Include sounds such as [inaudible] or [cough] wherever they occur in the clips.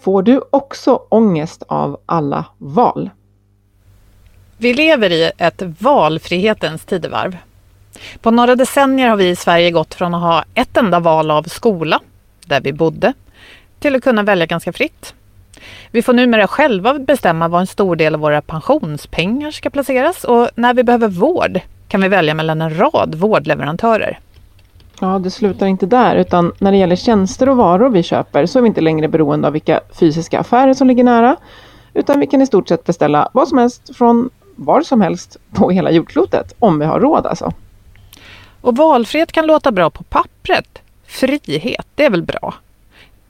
Får du också ångest av alla val? Vi lever i ett valfrihetens tidevarv. På några decennier har vi i Sverige gått från att ha ett enda val av skola, där vi bodde, till att kunna välja ganska fritt. Vi får numera själva bestämma var en stor del av våra pensionspengar ska placeras och när vi behöver vård kan vi välja mellan en rad vårdleverantörer. Ja, det slutar inte där, utan när det gäller tjänster och varor vi köper så är vi inte längre beroende av vilka fysiska affärer som ligger nära, utan vi kan i stort sett beställa vad som helst från var som helst på hela jordklotet, om vi har råd alltså. Och valfrihet kan låta bra på pappret. Frihet, det är väl bra.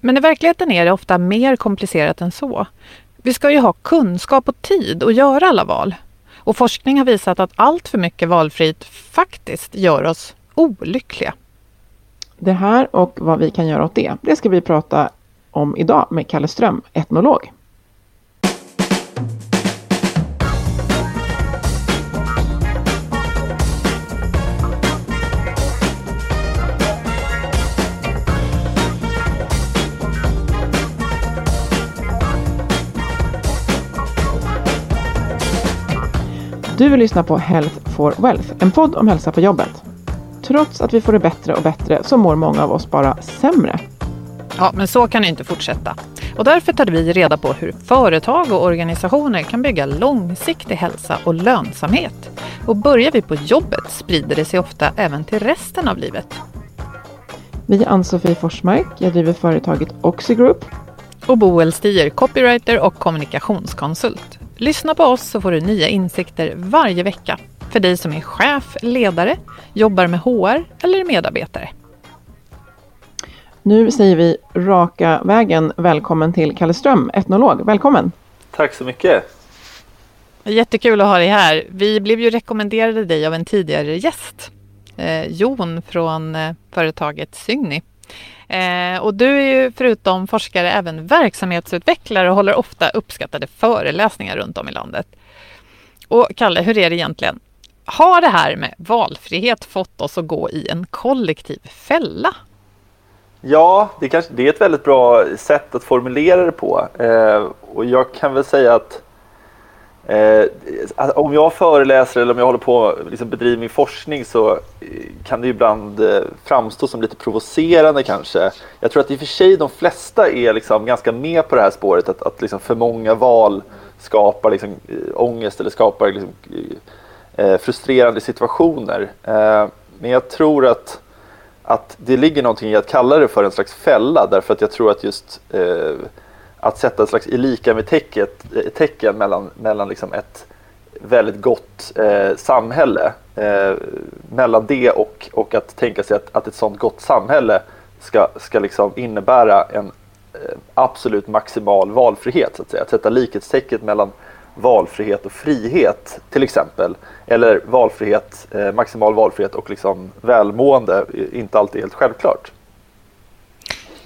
Men i verkligheten är det ofta mer komplicerat än så. Vi ska ju ha kunskap och tid att göra alla val. Och forskning har visat att allt för mycket valfrihet faktiskt gör oss olyckliga. Det här och vad vi kan göra åt det, det ska vi prata om idag med Kalle Ström, etnolog. Du vill lyssna på Health for Wealth, en podd om hälsa på jobbet. Trots att vi får det bättre och bättre så mår många av oss bara sämre. Ja, men så kan det inte fortsätta. Och därför tar vi reda på hur företag och organisationer kan bygga långsiktig hälsa och lönsamhet. Och börjar vi på jobbet sprider det sig ofta även till resten av livet. Vi är Ann-Sofie Forsmark, jag driver företaget Oxigroup. Och Boel Stier, copywriter och kommunikationskonsult. Lyssna på oss så får du nya insikter varje vecka. För dig som är chef, ledare, jobbar med HR eller är medarbetare. Nu säger vi raka vägen välkommen till Kalle Ström, etnolog. Välkommen! Tack så mycket! Jättekul att ha dig här. Vi blev ju rekommenderade dig av en tidigare gäst, eh, Jon från eh, företaget Sygni. Eh, och du är ju förutom forskare även verksamhetsutvecklare och håller ofta uppskattade föreläsningar runt om i landet. Och Kalle, hur är det egentligen? Har det här med valfrihet fått oss att gå i en kollektiv fälla? Ja, det, kanske, det är ett väldigt bra sätt att formulera det på. Eh, och jag kan väl säga att eh, om jag föreläser eller om jag håller på liksom bedriver min forskning så eh, kan det ibland eh, framstå som lite provocerande kanske. Jag tror att i och för sig de flesta är liksom ganska med på det här spåret att, att liksom för många val skapar liksom, eh, ångest eller skapar liksom, eh, Eh, frustrerande situationer. Eh, men jag tror att att det ligger någonting i att kalla det för en slags fälla därför att jag tror att just eh, att sätta ett slags lika med tecket, eh, tecken mellan, mellan liksom ett väldigt gott eh, samhälle eh, mellan det och, och att tänka sig att, att ett sådant gott samhälle ska, ska liksom innebära en eh, absolut maximal valfrihet. Så att, säga. att sätta likhetstecket mellan valfrihet och frihet till exempel. Eller valfrihet, eh, maximal valfrihet och liksom välmående inte alltid helt självklart.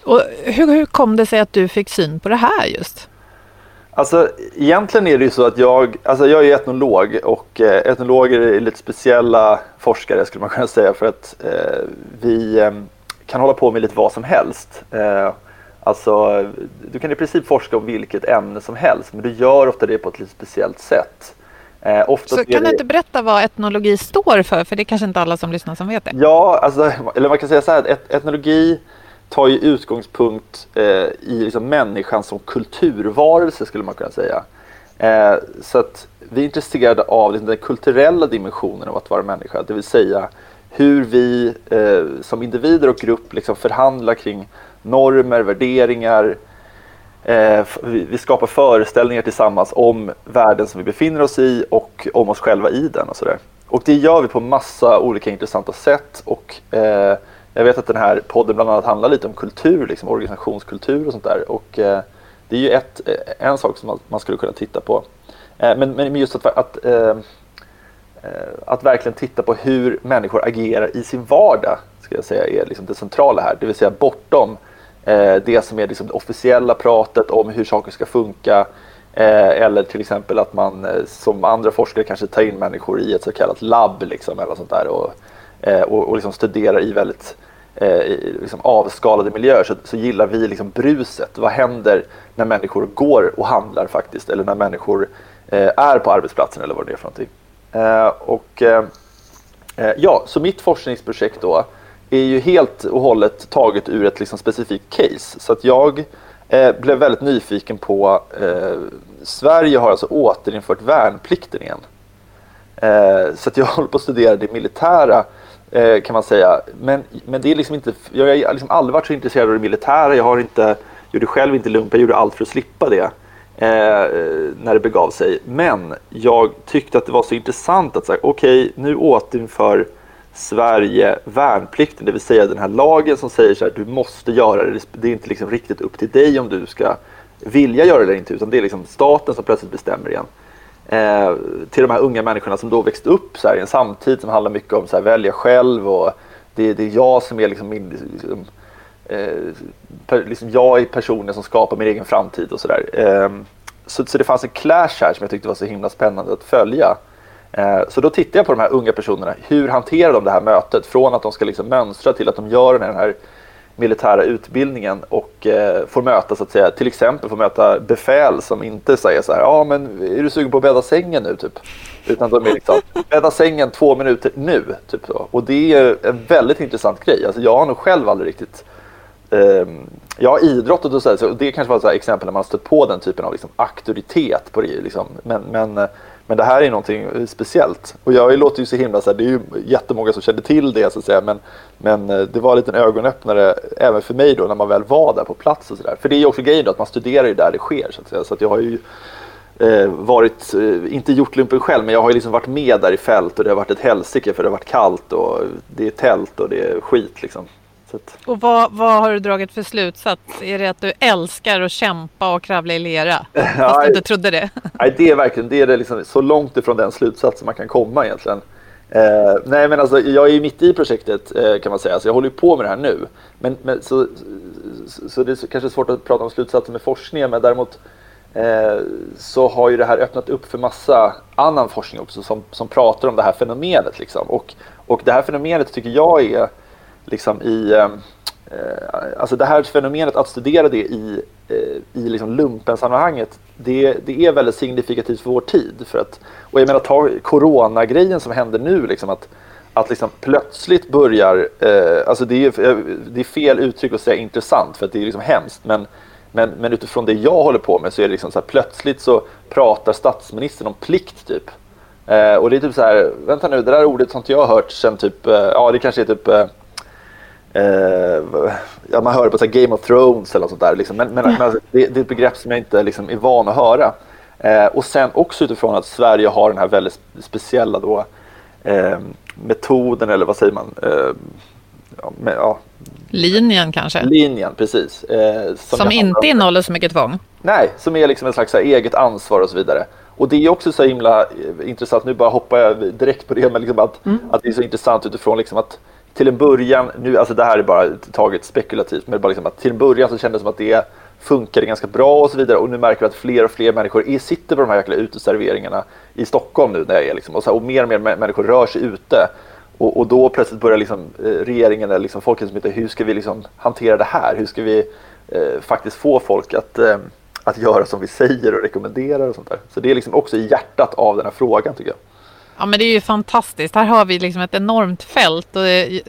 Och hur, hur kom det sig att du fick syn på det här just? Alltså egentligen är det ju så att jag, alltså jag är etnolog och eh, etnologer är lite speciella forskare skulle man kunna säga för att eh, vi eh, kan hålla på med lite vad som helst. Alltså du kan i princip forska om vilket ämne som helst men du gör ofta det på ett lite speciellt sätt. Eh, så kan du inte berätta vad etnologi står för? För det är kanske inte alla som lyssnar som vet det. Ja, alltså, eller man kan säga så här, et etnologi tar ju utgångspunkt eh, i liksom människan som kulturvarelse skulle man kunna säga. Eh, så att vi är intresserade av liksom den kulturella dimensionen av att vara människa, det vill säga hur vi eh, som individer och grupp liksom förhandlar kring normer, värderingar, eh, vi skapar föreställningar tillsammans om världen som vi befinner oss i och om oss själva i den och sådär. Och det gör vi på massa olika intressanta sätt och eh, jag vet att den här podden bland annat handlar lite om kultur, liksom organisationskultur och sånt där. Och eh, det är ju ett, eh, en sak som man, skulle kunna titta på. Eh, men, men just att, att, eh, att verkligen titta på hur människor agerar i sin vardag, ska jag säga, är liksom det centrala här. Det vill säga bortom Eh, det som är liksom det officiella pratet om hur saker ska funka. Eh, eller till exempel att man eh, som andra forskare kanske tar in människor i ett så kallat labb liksom, eller sånt där. Och, och, och liksom studerar i väldigt eh, liksom avskalade miljöer så, så gillar vi liksom bruset. Vad händer när människor går och handlar faktiskt eller när människor eh, är på arbetsplatsen eller vad det är för någonting. Eh, och, eh, ja, så mitt forskningsprojekt då är ju helt och hållet taget ur ett liksom specifikt case. Så att jag eh, blev väldigt nyfiken på eh, Sverige har alltså återinfört värnplikten igen. Eh, så att jag [laughs] håller på att studera det militära Eh, kan man säga. Men, men det är liksom inte, jag har liksom aldrig varit så intresserad av det militära. Jag har inte, gjorde själv inte lumpen, jag gjorde allt för att slippa det. Eh, när det begav sig. Men jag tyckte att det var så intressant att säga okej, okay, nu återinför Sverige värnplikten, det vill säga den här lagen som säger så här, du måste göra det. Det är inte liksom riktigt upp till dig om du ska vilja göra det eller inte, utan det är liksom staten som plötsligt bestämmer igen eh, till de här unga människorna som då växt upp så här, i en samtid som handlar mycket om att välja själv och det, det, är jag som är liksom min, liksom, eh, per, liksom jag är personen som skapar min egen framtid och sådär. Eh, så, så det fanns en clash här som jag tyckte var så himla spännande att följa. Eh, så då tittar jag på de här unga personerna. Hur hanterar de det här mötet? Från att de ska liksom mönstra till att de gör den här militära utbildningen och eh, får möta så att säga, till exempel får möta befäl som inte säger så här, ja men är du sugen på att bädda sängen nu typ? Utan de är liksom, bädda sängen två minuter nu, typ så. Och det är en väldigt intressant grej. Alltså jag har nog själv aldrig riktigt eh, jag har idrottat och så, här, så det kanske var ett exempel när man stött på den typen av liksom, auktoritet på det. Liksom. Men, men eh, men det här är någonting speciellt. Och jag låter ju så himla så här, det är ju jättemånga som kände till det så att säga. Men, men eh, det var en liten ögonöppnare även för mig då när man väl var där på plats och sådär. För det är ju också grejen då att man studerar ju där det sker så att säga. Så att jag har ju eh, varit, eh, inte gjort lumpen själv, men jag har ju liksom varit med där i fält och det har varit ett helsike för det har varit kallt och det är tält och det är skit liksom. Att... Och vad, vad har du dragit för slutsats? Är det att du älskar att kämpa och kravla i lera? [laughs] Fast du inte trodde det. [laughs] Nej, det är verkligen det är det liksom, så långt ifrån den slutsatsen man kan komma egentligen. Eh, nej, men alltså, jag är mitt i projektet eh, kan man säga, så jag håller på med det här nu. Men, men så, så, så, det är kanske svårt att prata om slutsatser med forskningen, men däremot eh, så har ju det här öppnat upp för massa annan forskning också som, som pratar om det här fenomenet. Liksom. Och, och det här fenomenet tycker jag är liksom i ehm, eh, Alltså det här fenomenet att studera det i, eh, i liksom lumpensammanhanget det, det är väldigt signifikativt för vår tid. För att, och jag menar ta coronagrejen som händer nu, liksom att, att liksom plötsligt börjar, eh, alltså det är, det är fel uttryck att säga intressant för att det är liksom hemskt, men, men, men utifrån det jag håller på med så är det liksom så här, plötsligt så pratar statsministern om plikt typ. Eh, och det är typ så här, vänta nu, det där ordet har inte jag hört sen typ, eh, ja det kanske är typ eh, Eh, ja, man hör på så Game of Thrones eller något sånt där. Liksom. Men, men, men [laughs] det, det, är ett begrepp som jag inte liksom, är van att höra. Eh, och sen också utifrån att Sverige har den här väldigt speciella då, eh, metoden, eller vad säger man? Eh, ja, med, ja. Linjen kanske? Linjen, precis. Eh, som som inte innehåller så mycket tvång? Nej, som är liksom ett slags här, eget ansvar och så vidare. Och det är också så himla eh, intressant, nu bara hoppar jag direkt på det, men liksom att, mm. att det är så intressant utifrån liksom att till en början, nu, alltså det här är bara taget spekulativt, men bara liksom att till en början så kändes det som att det funkade ganska bra och så vidare och nu märker vi att fler och fler människor är, sitter på de här jäkla uteserveringarna i Stockholm nu när jag är liksom, och, så här, och mer och mer människor rör sig ute. Och, och då plötsligt börjar liksom, eh, regeringen eller liksom Folkhälsomyndigheten, hur ska vi liksom hantera det här? Hur ska vi eh, faktiskt få folk att, eh, att göra som vi säger och rekommenderar och sånt där. Så det är liksom också i hjärtat av den här frågan tycker jag. Ja men det är ju fantastiskt. Här har vi liksom ett enormt fält och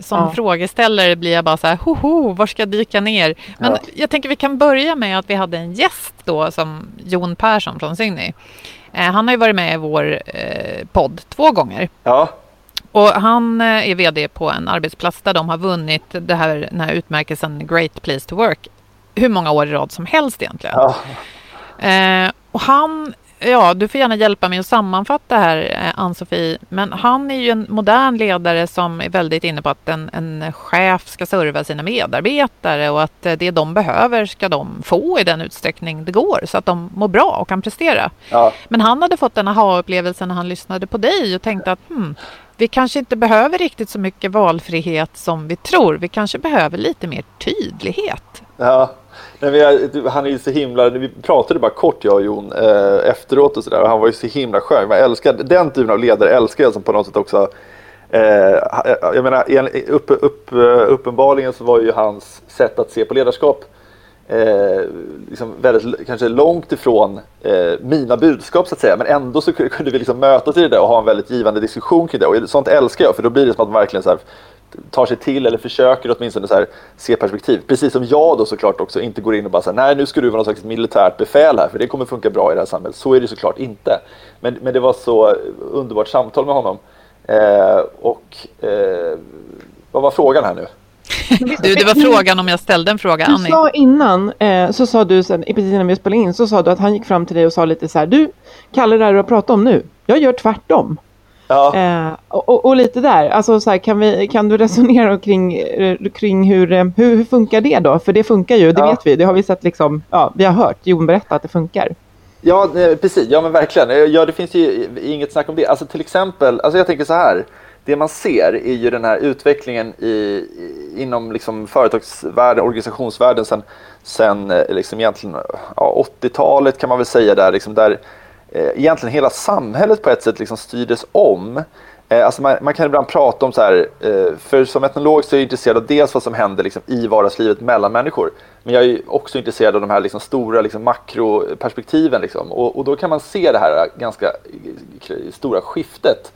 som ja. frågeställare blir jag bara så här, hoho, var ska jag dyka ner? Men ja. jag tänker vi kan börja med att vi hade en gäst då som Jon Persson från Signy. Eh, han har ju varit med i vår eh, podd två gånger. Ja. Och han eh, är vd på en arbetsplats där de har vunnit det här, den här utmärkelsen Great Place to Work hur många år i rad som helst egentligen. Ja. Eh, och han, ja du får gärna hjälpa mig att sammanfatta här eh, Ann-Sofie, men han är ju en modern ledare som är väldigt inne på att en, en chef ska serva sina medarbetare och att eh, det de behöver ska de få i den utsträckning det går så att de mår bra och kan prestera. Ja. Men han hade fått en aha-upplevelse när han lyssnade på dig och tänkte att hmm, vi kanske inte behöver riktigt så mycket valfrihet som vi tror. Vi kanske behöver lite mer tydlighet. Ja, Nej, vi, han är ju så himla, vi pratade bara kort jag och Jon eh, efteråt och sådär han var ju så himla skön. Jag älskar, den typen av ledare älskar jag som på något sätt också eh, jag menar, upp, upp, uppenbarligen så var ju hans sätt att se på ledarskap eh, liksom väldigt, kanske långt ifrån eh, mina budskap så att säga. Men ändå så kunde vi liksom mötas i det där och ha en väldigt givande diskussion kring det. Och sånt älskar jag för då blir det som att man verkligen så här, tar sig till eller försöker åtminstone så här, se perspektiv. Precis som jag då såklart också inte går in och bara säger nej nu ska du vara någon slags militärt befäl här för det kommer funka bra i det här samhället. Så är det såklart inte. Men, men det var så underbart samtal med honom. Eh, och eh, vad var frågan här nu? Du, det var frågan om jag ställde en fråga, Annie. Du sa innan, eh, så sa du sen, precis innan vi spelade in, så sa du att han gick fram till dig och sa lite så här, du, Kalle, det här du har pratat om nu, jag gör tvärtom. Ja. Eh, och, och, lite där, alltså så här, kan, vi, kan du resonera kring, eh, kring hur, eh, hur, hur funkar det då? För det funkar ju, det ja. vet vi, det har vi sett liksom, ja, vi har hört Jon berätta att det funkar. Ja, precis, ja men verkligen, ja det finns ju inget snack om det. Alltså till exempel, alltså jag tänker så här, det man ser är ju den här utvecklingen i, inom liksom företagsvärlden, organisationsvärlden sen, sen liksom egentligen ja, 80-talet kan man väl säga där, liksom där Eh, Eh, egentligen hela samhället på ett sätt liksom styrdes om. Eh, alltså man, man, kan ibland prata om så här, eh, för som etnolog så är jag intresserad av dels vad som händer liksom i vardagslivet mellan människor. Men jag är också intresserad av de här liksom stora liksom makroperspektiven. Liksom. Och, och, då kan man se det här ganska eh, stora skiftet.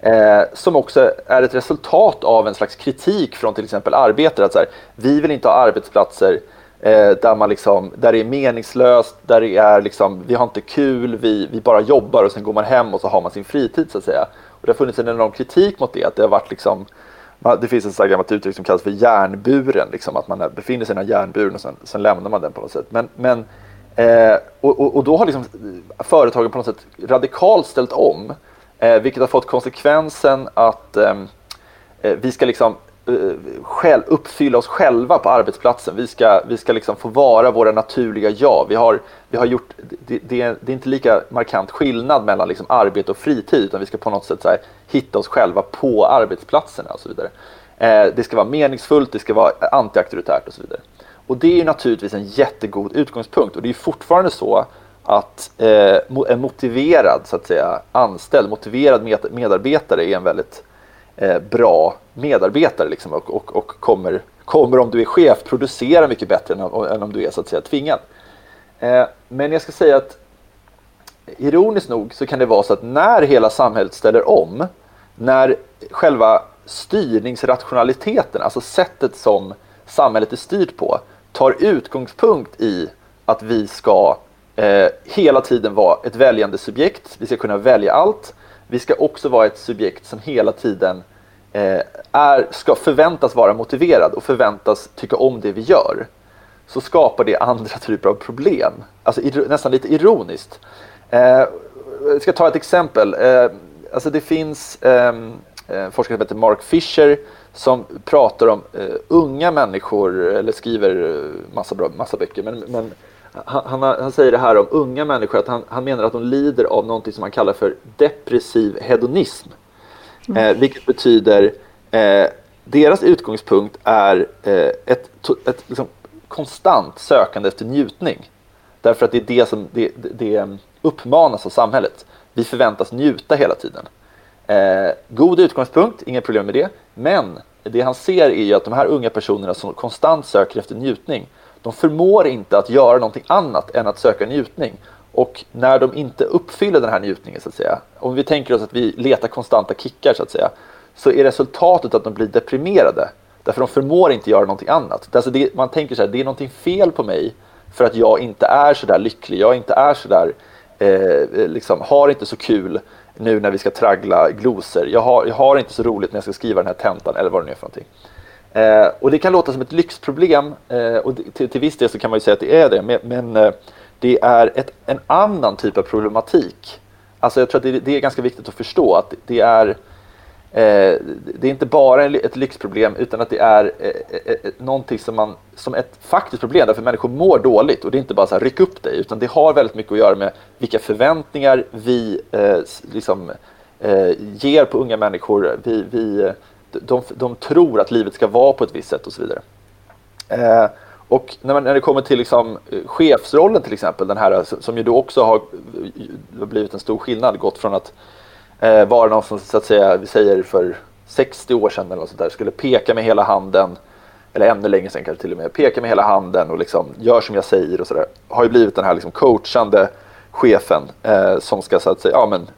Eh, som också är ett resultat av en slags kritik från till exempel arbetare. Att så här, vi vill inte ha arbetsplatser Eh, där, man liksom, där det är meningslöst, där det är liksom, vi har inte kul, vi, vi bara jobbar och sen går man hem och så har man sin fritid så att säga. Och det har funnits en enorm kritik mot det, att det har varit liksom, det finns ett gammalt uttryck som kallas för järnburen, liksom, att man befinner sig i den här järnburen och sen, sen lämnar man den på något sätt. Men, men, eh, och, och, och, då har liksom företagen på något sätt radikalt ställt om, eh, vilket har fått konsekvensen att eh, eh vi ska liksom Eh, själv, uppfylla oss själva på arbetsplatsen. Vi ska, vi ska liksom få vara våra naturliga jag. Vi har, vi har gjort, det, det, är, det är inte lika markant skillnad mellan liksom arbete och fritid utan vi ska på något sätt här, hitta oss själva på arbetsplatserna och så vidare. Eh, det ska vara meningsfullt, det ska vara antiauktoritärt och så vidare. Och det är naturligtvis en jättegod utgångspunkt och det är fortfarande så att eh, en motiverad så att säga, anställd, motiverad medarbetare är en väldigt Eh, bra medarbetare liksom, och, och, och, kommer, kommer om du är chef producera mycket bättre än, än om du är så att säga tvingad. Eh, men jag ska säga att ironiskt nog så kan det vara så att när hela samhället ställer om, när själva styrningsrationaliteten, alltså sättet som samhället är styrt på, tar utgångspunkt i att vi ska eh, hela tiden vara ett väljande subjekt, vi ska kunna välja allt, vi ska också vara ett subjekt som hela tiden eh, är, ska förväntas vara motiverad och förväntas tycka om det vi gör. Så skapar det andra [laughs] typer av problem. Alltså nästan lite ironiskt. Eh, jag ska ta ett exempel. Eh, alltså det finns ehm, eh, en forskare som heter Mark Fisher som pratar om eh, unga människor, eller skriver eh, massa, bra, massa böcker, men, men han, han, han, säger det här om unga människor, att han, han menar att de lider av någonting som han kallar för depressiv hedonism. Mm. Eh, vilket betyder, eh, deras utgångspunkt är eh, ett, ett liksom, konstant sökande efter njutning. Därför att det är det som det, det, uppmanas av samhället. Vi förväntas njuta hela tiden. Eh, god utgångspunkt, inga problem med det. Men det han ser är ju att de här unga personerna som konstant söker efter njutning, de förmår inte att göra någonting annat än att söka njutning. Och när de inte uppfyller den här njutningen, så att säga, om vi tänker oss att vi letar konstanta kickar, så att säga, så är resultatet att de blir deprimerade. Därför de förmår inte göra någonting annat. Alltså det, man tänker så här, det är någonting fel på mig för att jag inte är så där lycklig, jag inte är så där, eh, liksom, har inte så kul nu när vi ska traggla glosor. Jag har, jag har inte så roligt när jag ska skriva den här tentan eller vad det nu är för någonting. Eh, och det kan låta som ett lyxproblem eh, och till, till viss del så kan man ju säga att det är det, men, men eh, det är ett, en annan typ av problematik. Alltså jag tror att det, det är ganska viktigt att förstå att det är Eh, det är inte bara ett lyxproblem utan att det är eh, eh, eh, eh, någonting som, man, som ett faktiskt problem därför människor mår dåligt och det är inte bara så här ryck upp dig utan det har väldigt mycket att göra med vilka förväntningar vi liksom, ger på unga människor. Vi, vi, de, de tror att livet ska vara på ett visst sätt och så vidare. Eh, och när, man, när det kommer till liksom, eh, chefsrollen till exempel, den här eh, som ju då också har blivit en stor skillnad, gått från att eh, vara någon som så att säga, vi säger för 60 år sedan eller något sånt där, skulle peka med hela handen eller ännu längre sedan kanske till och med, peka med hela handen och liksom gör som jag säger och sådär. Har ju blivit den här liksom coachande chefen eh, som ska så att säga, ja men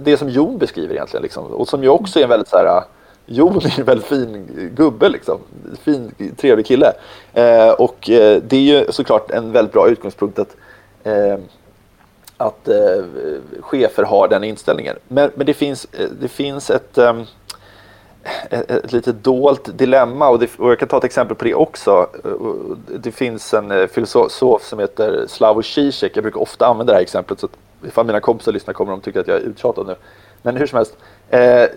det som Jon beskriver egentligen liksom, och som ju också är en väldigt så här Jon är en väldigt fin gubbe liksom, fin trevlig kille. Eh, och eh, det är ju såklart en väldigt bra utgångspunkt att eh, att eh, chefer har den inställningen. Men, men det, finns, eh, det finns ett, um, ett, ett lite dolt dilemma och, det, och, jag kan ta ett exempel på det också. Eh, det finns en filosof som heter Slavoj Zizek. Jag brukar ofta använda det här exemplet så att ifall mina kompisar lyssnar kommer de tycka att jag är uttjatad nu. Men hur som helst, eh,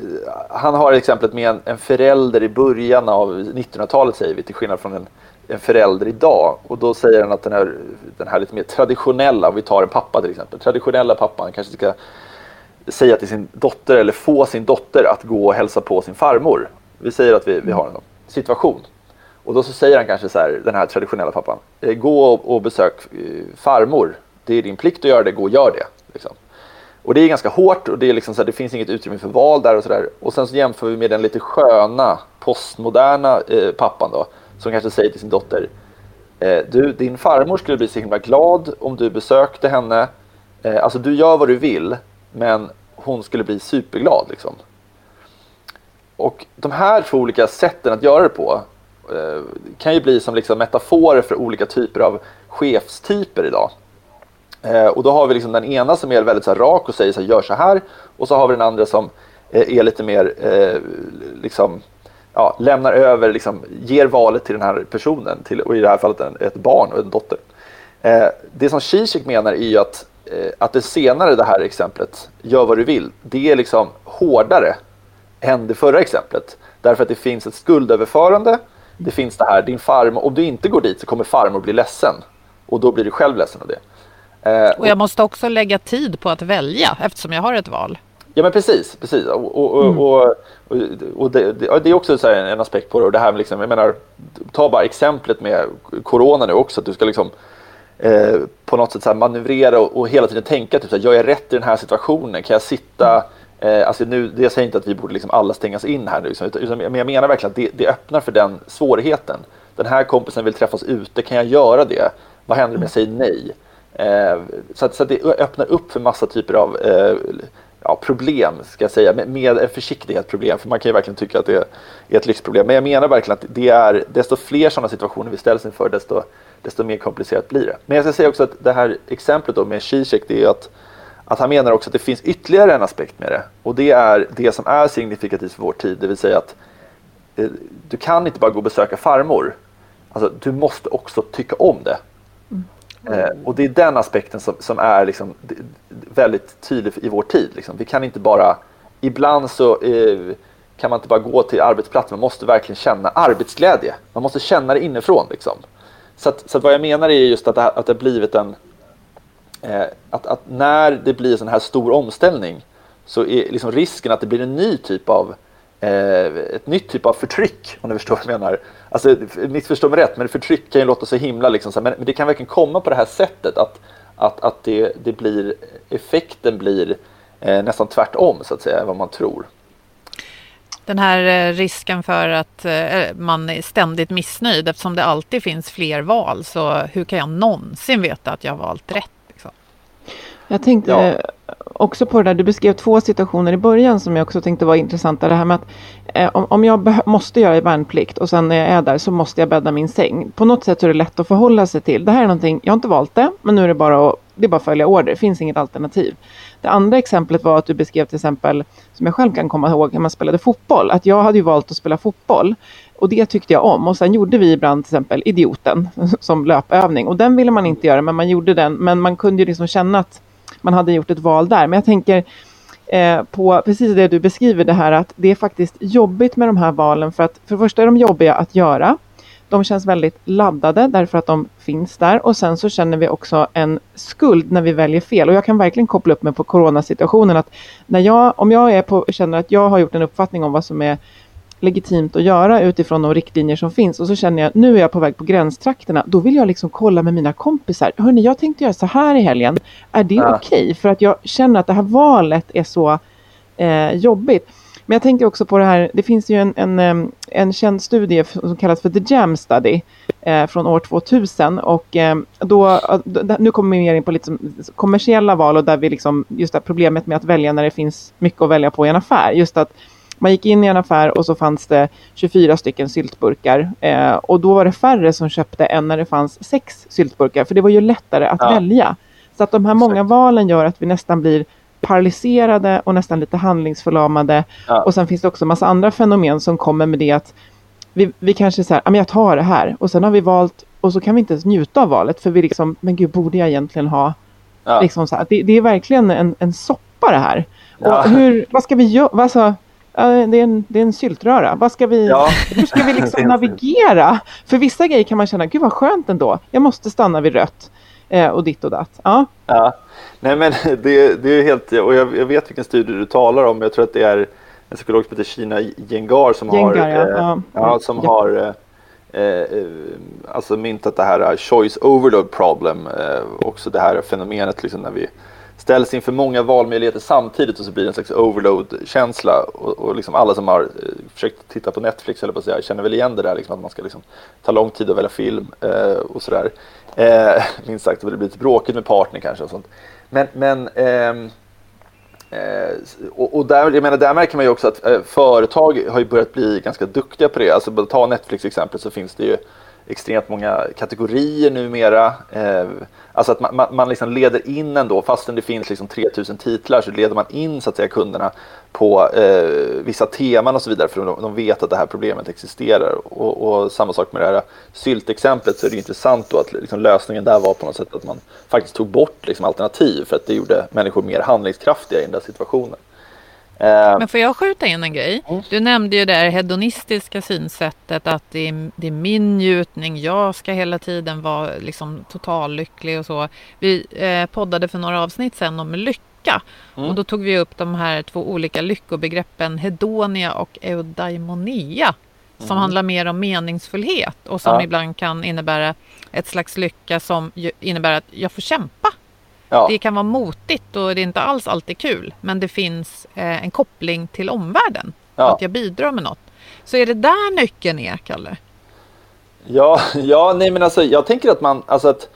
han har exemplet med en, en förälder i början av 1900-talet säger vi, till skillnad från en en förälder idag. Och då säger han att den här, den här lite mer traditionella, om vi tar en pappa till exempel, traditionella pappan kanske ska säga till sin dotter eller få sin dotter att gå och hälsa på sin farmor. Vi säger att vi, vi har en situation. Och då så säger han kanske så här, den här traditionella pappan, eh, gå och, besök eh, farmor. Det är din plikt att göra det, gå och gör det. Liksom. Och det är ganska hårt och det, är liksom så här, det finns inget utrymme för val där och sådär. Och sen så jämför vi med den lite sköna postmoderna eh, pappan då som kanske säger till sin dotter eh, du, din farmor skulle bli så himla glad om du besökte henne. Eh, alltså du gör vad du vill, men hon skulle bli superglad. Liksom. Och de här två olika sätten att göra det på eh, kan ju bli som liksom metaforer för olika typer av chefstyper idag. Eh, och då har vi liksom den ena som är väldigt så rak och säger så här, gör så här. Och så har vi den andra som eh, är lite mer eh, liksom, ja, lämnar över, liksom, ger valet till den här personen, till, och i det här fallet en, ett barn och en dotter. Eh, det som Zizek menar är ju att, eh, att det senare, det här exemplet, gör vad du vill, det är liksom hårdare än det förra exemplet. Därför att det finns ett skuldöverförande, det finns det här, din farmor, om du inte går dit så kommer farmor bli ledsen. Och då blir du själv ledsen av det. Eh, och jag måste också lägga tid på att välja eftersom jag har ett val. Ja men precis, precis. Och, och, mm. och, och det, det, är också en aspekt på det. Och det här med liksom, jag menar, ta bara exemplet med corona nu också. Att du ska liksom eh, på något sätt så manövrera och, och, hela tiden tänka typ så här, jag är rätt i den här situationen. Kan jag sitta Eh, alltså nu, jag säger inte att vi borde liksom alla stängas in här, liksom, utan, men jag menar verkligen att det, det, öppnar för den svårigheten. Den här kompisen vill träffas ute, kan jag göra det? Vad händer om jag säger nej? Eh, så, att, så att det öppnar upp för massa typer av eh, ja, problem, ska jag säga, med, med försiktighet problem, för man kan ju verkligen tycka att det är ett lyxproblem. Men jag menar verkligen att det är, desto fler sådana situationer vi ställs inför, desto, desto mer komplicerat blir det. Men jag ska säga också att det här exemplet då med Zizek, det är att, att han menar också att det finns ytterligare en aspekt med det. Och det är det som är signifikativt för vår tid, det vill säga att eh, du kan inte bara gå och besöka farmor. Alltså, du måste också tycka om det. Eh, och det är den aspekten som, som är liksom väldigt tydlig i vår tid. Liksom. Vi kan inte bara, ibland så eh, kan man inte bara gå till arbetsplatsen, man måste verkligen känna arbetsglädje. Man måste känna det inifrån. Liksom. så, att, så att vad jag menar är just att det, att det har blivit en... Eh, att, att när det blir en sån här stor omställning så är liksom risken att det blir en ny typ av eh, Eh, ett nytt typ av förtryck, om du förstår vad jag menar. Alltså, missförstå mig rätt, men förtryck kan ju låta så himla liksom, så här, men, men, det kan verkligen komma på det här sättet att, att, att det, det blir, effekten blir eh, nästan tvärtom så att säga, vad man tror. Den här eh, risken för att eh, man är ständigt missnöjd eftersom det alltid finns fler val så hur kan jag någonsin veta att jag har valt rätt? Jag tänkte ja. också på det där, du beskrev två situationer i början som jag också tänkte var intressanta. Det här med att eh, om, jag måste göra värnplikt och sen när jag är där så måste jag bädda min säng. På något sätt är det lätt att förhålla sig till. Det här är någonting, jag har inte valt det, men nu är det bara att, det är bara att följa order. Det finns inget alternativ. Det andra exemplet var att du beskrev till exempel, som jag själv kan komma ihåg, när man spelade fotboll. Att jag hade ju valt att spela fotboll. Och det tyckte jag om. Och sen gjorde vi ibland till exempel Idioten [laughs] som löpövning. Och den ville man inte göra, men man gjorde den. Men man kunde ju liksom känna att man hade gjort ett val där. Men jag tänker eh, på precis det du beskriver, det här att det är faktiskt jobbigt med de här valen. För att för det första är de jobbiga att göra. De känns väldigt laddade därför att de finns där och sen så känner vi också en skuld när vi väljer fel och jag kan verkligen koppla upp mig på coronasituationen att när jag, om jag är på, känner att jag har gjort en uppfattning om vad som är legitimt att göra utifrån de riktlinjer som finns och så känner jag nu är jag på väg på gränstrakterna. Då vill jag liksom kolla med mina kompisar. Hörni, jag tänkte göra så här i helgen. Är det ja. okej? Okay? För att jag känner att det här valet är så eh, jobbigt. Men jag tänker också på det här, det finns ju en, en, en känd studie som kallas för The Jam Study eh, från år 2000 och eh, då, nu kommer vi mer in på lite kommersiella val och där vi liksom, just det problemet med att välja när det finns mycket att välja på i en affär. Just att man gick in i en affär och så fanns det 24 stycken syltburkar eh, och då var det färre som köpte än när det fanns sex syltburkar för det var ju lättare att ja. välja. Så att de här många valen gör att vi nästan blir paralyserade och nästan lite handlingsförlamade. Ja. Och sen finns det också massa andra fenomen som kommer med det att vi, vi kanske säger, jag tar det här och sen har vi valt och så kan vi inte ens njuta av valet för vi liksom, men gud borde jag egentligen ha ja. liksom så här, det, det, är verkligen en, en soppa det här. Ja. Och hur, vad ska vi göra? Alltså, det, är en, det är en syltröra. Vad ska vi, ja. Hur ska vi liksom [laughs] navigera? För vissa grejer kan man känna, gud vad skönt ändå. Jag måste stanna vid rött eh, och ditt och datt. Ja. ja. Nej men [laughs] det, det är helt, och jag, jag, vet vilken studie du talar om. Jag tror att det är en psykolog som heter Kina Jengar som Jengar, har, ja. Eh, ja, som har eh, eh, alltså myntat det här eh, choice overload problem. Eh, också det här fenomenet liksom när vi ställs inför många valmöjligheter samtidigt och så blir det en slags overload-känsla. Och, och liksom alla som har eh, försökt titta på Netflix eller på säga, känner väl igen det där liksom, att man ska liksom ta lång tid att välja film eh, och sådär. Eh, [laughs] minst sagt, det blir lite bråkigt med partner kanske och sånt. Men, men ehm, eh, och, och, där, jag menar, där märker man ju också att eh, företag har ju börjat bli ganska duktiga på det. Alltså, ta Netflix exempel så finns det ju extremt många kategorier numera. Eh, alltså att man, man, man liksom leder in ändå, fastän det finns liksom 3000 titlar så leder man in så att säga kunderna på eh, vissa teman och så vidare för de, de, vet att det här problemet existerar. Och, och samma sak med det här syltexemplet så är det intressant då att liksom lösningen där var på något sätt att man faktiskt tog bort liksom alternativ för att det gjorde människor mer handlingskraftiga i den där situationen. Eh, Men får jag skjuta in en grej? Mm. Du nämnde ju det här hedonistiska synsättet att det är, det är, min njutning, jag ska hela tiden vara liksom totallycklig och så. Vi eh, poddade för några avsnitt sedan om lycka mm. och då tog vi upp de här två olika lyckobegreppen hedonia och eudaimonia som mm. handlar mer om meningsfullhet och som ja. ibland kan innebära ett slags lycka som innebär att jag får kämpa Ja. Det kan vara motigt och det är inte alls alltid kul. Men det finns eh, en koppling till omvärlden. Ja. Att jag bidrar med något. Så är det där nyckeln är, Kalle? Ja, [laughs] ja nej men alltså jag tänker att man, alltså att,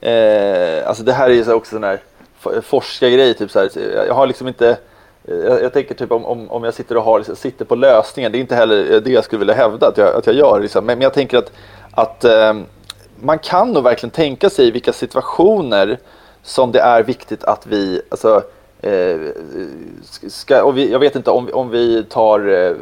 eh, alltså det här är ju också sån här forskargrej, typ så här, jag har liksom inte, eh, jag, jag, tänker typ om, om, om jag sitter och har, liksom, sitter på lösningen, det är inte heller det jag skulle vilja hävda att jag, att jag gör, liksom. men, men jag tänker att, att eh, man kan nog verkligen tänka sig vilka situationer som det är viktigt att vi, alltså, eh, ska, och vi, jag vet inte om, om vi tar eh,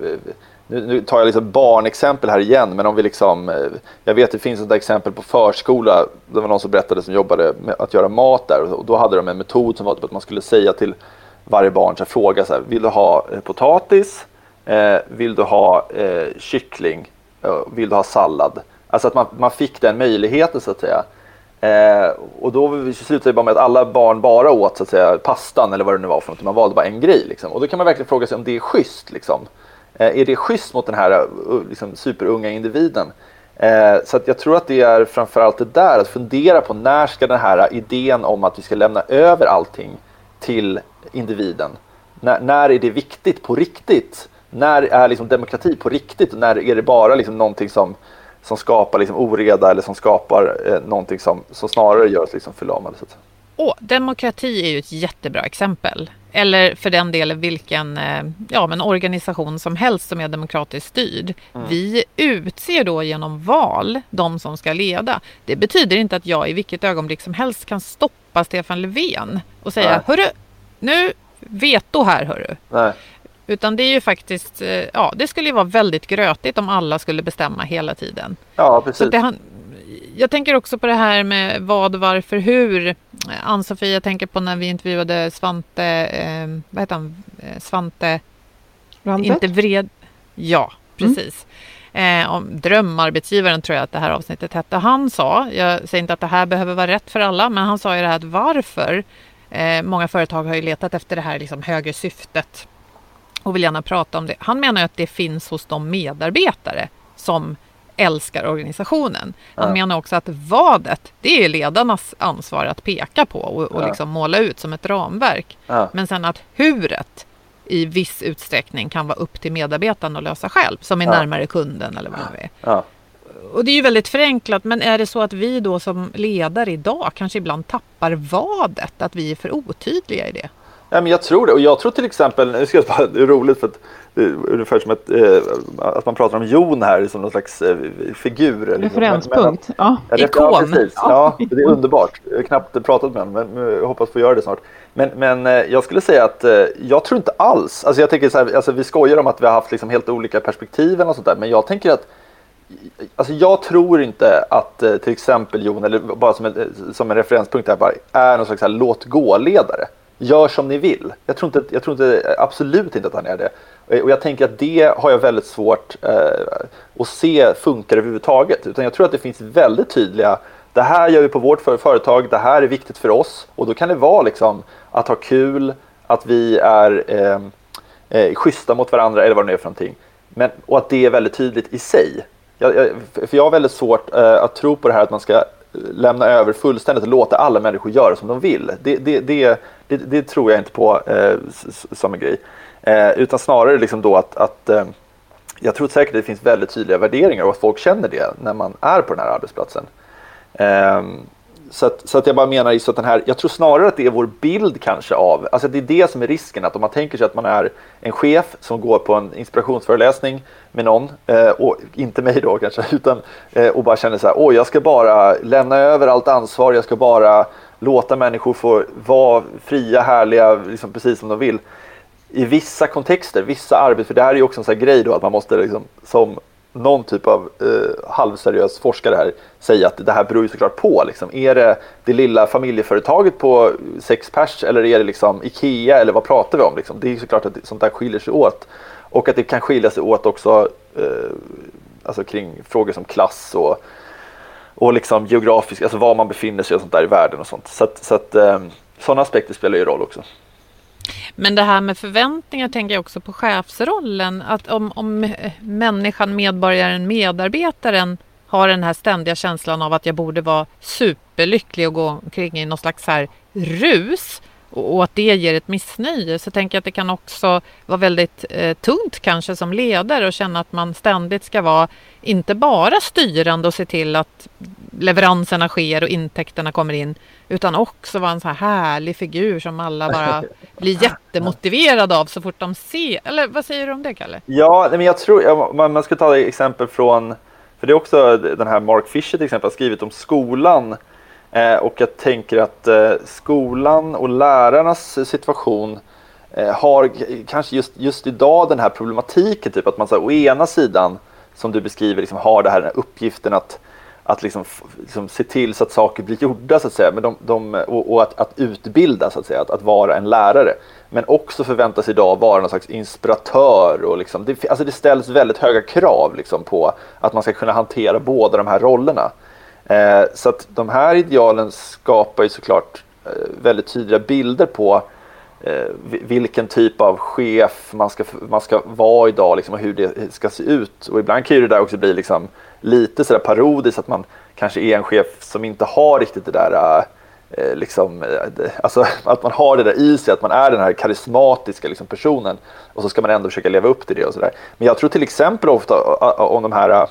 nu, nu, tar jag liksom barnexempel här igen, men om vi liksom, eh, jag vet det finns ett exempel på förskola, det var någon som berättade som jobbade med att göra mat där och då hade de en metod som var typ att man skulle säga till varje barn, så här, fråga så här, vill du ha eh, potatis, eh, vill du ha eh, kyckling, eh, vill du ha sallad? Alltså att man, man fick den möjligheten så att säga. Eh, och då slutade det bara med att alla barn bara åt så att säga, pastan eller vad det nu var för något. Man valde bara en grej. Liksom. Och då kan man verkligen fråga sig om det är schysst. Liksom. Eh, är det schysst mot den här uh, liksom, superunga individen? Eh, så att jag tror att det är framförallt det där, att fundera på när ska den här idén om att vi ska lämna över allting till individen, när, när är det viktigt på riktigt? När är liksom demokrati på riktigt? När är det bara liksom någonting som, som skapar liksom oreda eller som skapar eh, någonting som, som snarare gör oss liksom förlamade? Så. Åh, demokrati är ju ett jättebra exempel. Eller för den delen vilken eh, ja, men organisation som helst som är demokratiskt styrd. Mm. Vi utser då genom val de som ska leda. Det betyder inte att jag i vilket ögonblick som helst kan stoppa Stefan Löfven och säga Nej. Hörru, nu veto här hörru. Nej. Utan det är ju faktiskt, eh, ja det skulle ju vara väldigt grötigt om alla skulle bestämma hela tiden. Ja, precis. Så det, jag tänker också på det här med vad, varför, hur. Ann-Sofie, jag tänker på när vi intervjuade Svante, eh, vad heter han, eh, Svante... Randet? Inte vred... Ja, precis. Mm. Eh, om drömarbetsgivaren tror jag att det här avsnittet hette. Han sa, jag säger inte att det här behöver vara rätt för alla, men han sa ju det här att varför eh, många företag har ju letat efter det här liksom högre syftet och vill gärna prata om det. Han menar ju att det finns hos de medarbetare som älskar organisationen. Han ja. menar också att vadet, det är ledarnas ansvar att peka på och, och ja. liksom måla ut som ett ramverk. Ja. Men sen att huret i viss utsträckning kan vara upp till medarbetaren att lösa själv, som är närmare kunden eller vad det är. Och det är ju väldigt förenklat, men är det så att vi då som ledare idag kanske ibland tappar vadet, att vi är för otydliga i det? Ja, men jag tror det. Och jag tror till exempel, nu ska jag bara, det är roligt för att det är ungefär som att, eh, att man pratar om Jon här som någon slags eh, figur. Liksom. Referenspunkt. Men, ja. ja, Ikon. Ja, precis. Ja, det är underbart. Jag har knappt pratat med honom, men jag hoppas få göra det snart. Men, men eh, jag skulle säga att eh, jag tror inte alls, alltså jag tänker så här, alltså vi skojar om att vi har haft liksom helt olika perspektiv och sånt där, men jag tänker att Alltså jag tror inte att eh, till exempel Jon, eller bara som en, som en referenspunkt här, bara, är någon slags låt gå-ledare gör som ni vill. Jag tror, inte, jag tror inte, absolut inte att han är det. Och jag tänker att det har jag väldigt svårt eh, att se funkar överhuvudtaget. Utan jag tror att det finns väldigt tydliga, det här gör vi på vårt företag, det här är viktigt för oss. Och då kan det vara liksom att ha kul, att vi är eh, eh, schyssta mot varandra eller vad det nu är för någonting. Men, och att det är väldigt tydligt i sig. Jag, jag, för jag har väldigt svårt eh, att tro på det här att man ska lämna över fullständigt och låta alla människor göra som de vill. Det, det, det, det, det tror jag inte på eh, som en grej. Eh, utan snarare liksom då att, att eh, jag tror säkert att det finns väldigt tydliga värderingar och att folk känner det när man är på den här arbetsplatsen. Ehm, så att, så att jag bara menar så att den här, jag tror snarare att det är vår bild kanske av, alltså det är det som är risken att om man tänker sig att man är en chef som går på en inspirationsföreläsning med någon, eh, och inte mig då kanske, [laughs] utan eh, och bara känner så här, åh jag ska bara lämna över allt ansvar, jag ska bara låta människor få vara fria, härliga, liksom precis som de vill. I vissa kontexter, vissa arbeten, för det här är ju också en sån här grej då att man måste liksom, som någon typ av eh, halvseriös forskare här säga att det här beror ju såklart på. Liksom. Är det det lilla familjeföretaget på sex pers eller är det liksom Ikea eller vad pratar vi om? Liksom? Det är såklart att sånt där skiljer sig åt. Och att det kan skilja sig åt också eh, alltså kring frågor som klass och, och liksom geografisk, alltså var man befinner sig och sånt där i världen och sånt. Så att, så att eh, sådana aspekter spelar ju roll också. Men det här med förväntningar tänker jag också på chefsrollen. Att om, om människan, medborgaren, medarbetaren har den här ständiga känslan av att jag borde vara superlycklig och gå omkring i någon slags här rus och att det ger ett missnöje så tänker jag att det kan också vara väldigt eh, tungt kanske som ledare och känna att man ständigt ska vara inte bara styrande och se till att leveranserna sker och intäkterna kommer in utan också vara en så här härlig figur som alla bara [laughs] blir jättemotiverade av så fort de ser. Eller vad säger du om det Kalle? Ja, men jag tror man, man ska ta exempel från för det är också den här Mark Fisher till exempel har skrivit om skolan Eh, och jag tänker att eh, skolan och lärarnas situation eh, har kanske just, just idag den här problematiken, typ att man så här, å ena sidan som du beskriver liksom, har den här uppgiften att, att liksom, liksom se till så att saker blir gjorda så att säga, men de, de, och, och att, att, utbilda så att säga, att, att vara en lärare. Men också förväntas idag vara någon slags inspiratör och liksom, det, alltså det ställs väldigt höga krav liksom på att man ska kunna hantera båda de här rollerna. Eh, så att de här idealen skapar ju såklart eh, väldigt tydliga bilder på eh, vilken typ av chef man ska, man ska vara idag liksom, och hur det eh, ska se ut. Och ibland kan ju det där också bli liksom, lite sådär parodiskt att man kanske är en chef som inte har riktigt det där eh, liksom, eh, alltså [laughs] att man har det där i sig, att man är den här karismatiska liksom, personen och så ska man ändå försöka leva upp till det och sådär. Men jag tror till exempel ofta om de här, eh,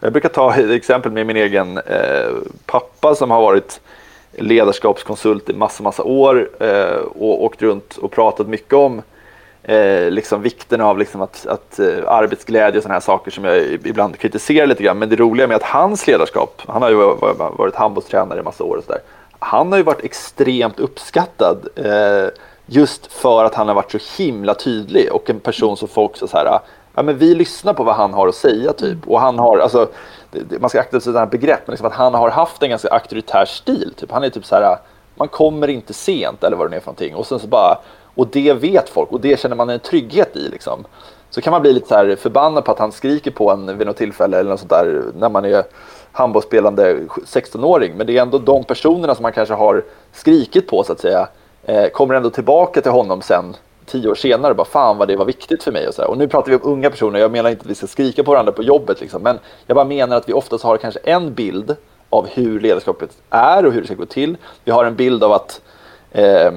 jag brukar ta [laughs] exempel med min egen eh, pappa som har varit ledarskapskonsult i massa, massa år eh, och åkt runt och pratat mycket om eh, liksom vikten av liksom att, att eh, arbetsglädje och sådana här saker som jag ibland kritiserar lite grann. Men det roliga med att hans ledarskap, han har ju varit handbollstränare i massa år och sådär. Han har ju varit extremt uppskattad eh, just för att han har varit så himla tydlig och en person som folk så, så här, ja men vi lyssnar på vad han har att säga typ. Och han har, alltså, man ska akta sig för sådana här begrepp, men liksom att han har haft en ganska auktoritär stil. Typ. Han är typ så här, man kommer inte sent eller vad det är för någonting. Och sen så bara, och det vet folk och det känner man en trygghet i. Liksom. Så kan man bli lite så här förbannad på att han skriker på en vid något tillfälle eller något sånt där när man är handbollsspelande 16-åring. Men det är ändå de personerna som man kanske har skrikit på så att säga eh, kommer ändå tillbaka till honom sen tio år senare. Bara fan vad det var viktigt för mig. Och, så här. och nu pratar vi om unga personer. Jag menar inte att vi ska skrika på varandra på jobbet. Liksom, men jag bara menar att vi oftast har kanske en bild av hur ledarskapet är och hur det ska gå till. Vi har en bild av att eh,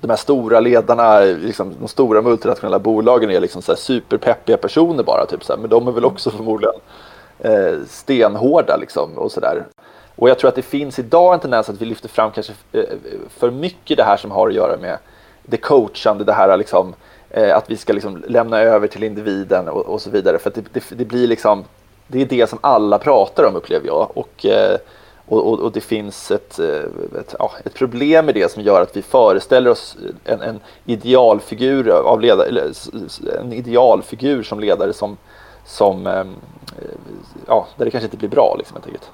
de här stora ledarna, liksom, de stora multinationella bolagen är liksom så superpeppiga personer bara. Typ, så här. Men de är väl också förmodligen eh, stenhårda liksom, och sådär. Och jag tror att det finns idag en tendens att vi lyfter fram kanske eh, för mycket det här som har att göra med det coachande, det här liksom, eh, att vi ska liksom lämna över till individen och, och så vidare. För det, det, det, blir liksom, det är det som alla pratar om upplever jag. Och, eh, och, och, och, det finns ett, eh, ett, ja, ett, problem med det som gör att vi föreställer oss en, en idealfigur av ledare, en idealfigur som ledare som, som ehm, ja, där det kanske inte blir bra liksom, helt enkelt.